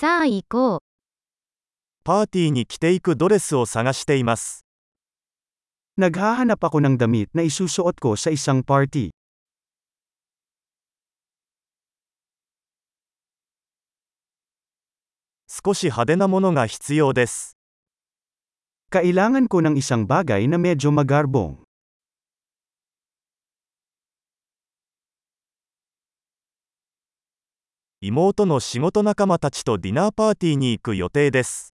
さあ行こう。パーティーに着ていくドレスを探しています。 Naghahanap ako ng damit na isusuot ko sa isang party. 少し派手なものが必要です。 Kailangan ko ng isang bagay na medyo magarbong. 妹の仕事仲間たちとディナーパーティーに行く予定です。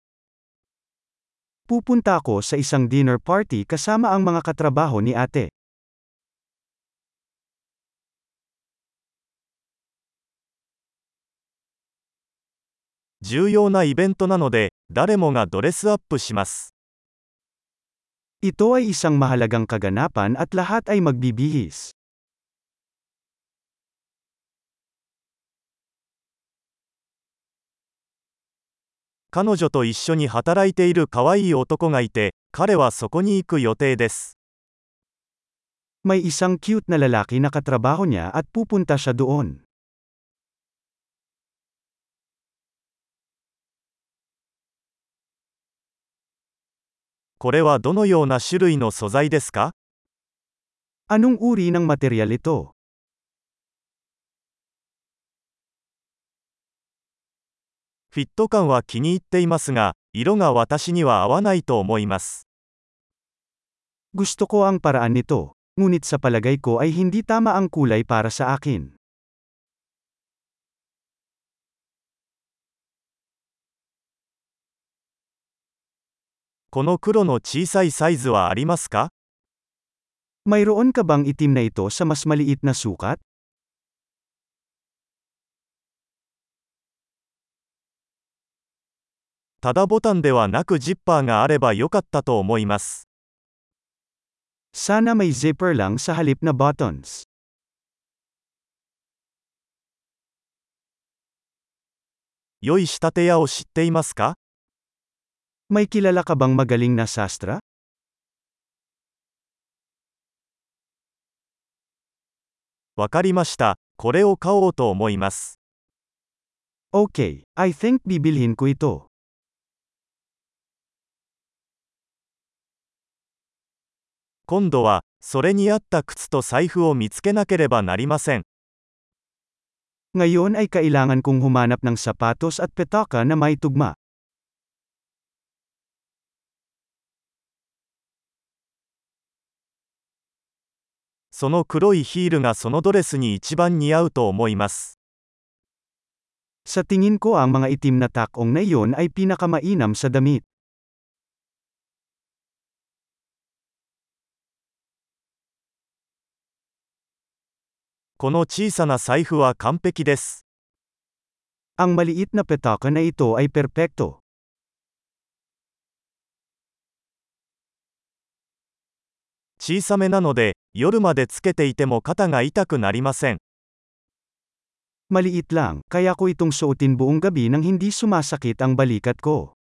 Pupunta ako sa isang dinner party kasama ang mga katrabaho ni ate. 重要なイベントなので、誰もがドレスアップします。 Ito ay isang mahalagang kaganapan at lahat ay magbibihis. 彼女と一緒に働いている可愛い男がいて、彼はそこに行く予定です。May isang cute na lalaki na katrabaho niya at pupunta siya doon. これはどのような種類の素材ですか Anong uri ng material ito? フィット感は気に入っていますが、色が私には合わないと思います。 Gusto ko ang paraan nito, ngunit sa palagay ko ay hindi tama ang kulay para sa akin. この黒の小さいサイズはありますか Mayroon ka bang itim na ito sa mas maliit na sukat? ただボタンではなくジッパーがあればよかったと思います。Sana may zipper lang sa halip na buttons. 良い仕立て屋を知っていますか May kilala ka bang magaling na sastra? わかりました。これを買おうと思います。Okay, I think bibilhin ko ito. 今度は、それに合った靴と財布を見つけなければなりません。Ngayon ay kailangan kong humanap ng sapatos at petaka na may tugma. その黒いヒールがそのドレスに一番似合うと思います。Sa tingin ko ang mga itim na takong na iyon ay pinakamainam sa damit. この小さな財布は完璧です。 Ang maliit na petaka na ito ay perpekto. 小さめなので、夜までつけていても肩が痛くなりません。 Maliit lang, kaya ko itong suotin buong gabi nang hindi sumasakit ang balikat ko.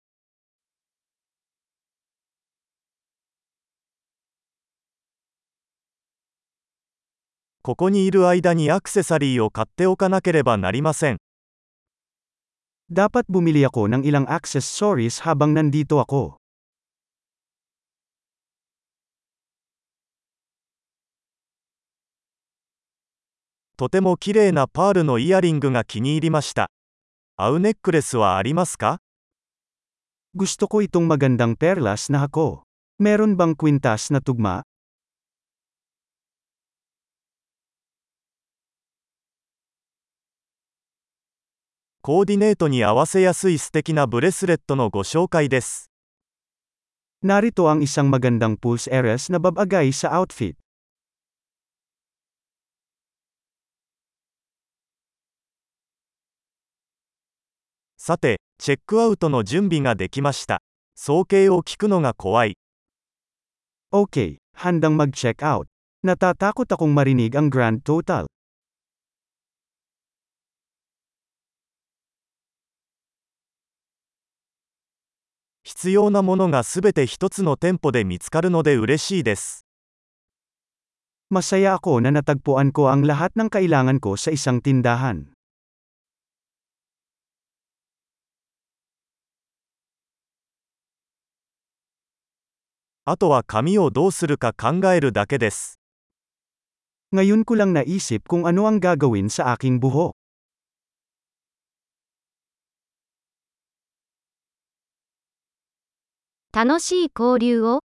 ここにいる間にアクセサリーを買っておかなければなりません。 Dapat bumili ako ng ilang accessories habang nandito ako. とても綺麗なパールのイヤリングが気に入りました。合うネックレスはありますか Gusto ko itong magandang perlas na hako. Meron bang kwintas na tugma? コーディネートに合わせやすい素敵なブレスレットのご紹介です。Narito ang isang magandang pulse eres na babagay sa outfit. さて、チェックアウトの準備ができました。総計を聞くのが怖い。Okay, handang mag-check out. Natatakot akong marinig ang grand total. 必要なものがすべて一つの店舗で見つかるので嬉しいです。Masaya ako na natagpuan ko ang lahat ng kailangan ko sa isang tindahan. あとは紙をどうするか考えるだけです。Ngayon ko lang naisip kung ano ang gagawin sa aking buhok. 楽しい交流を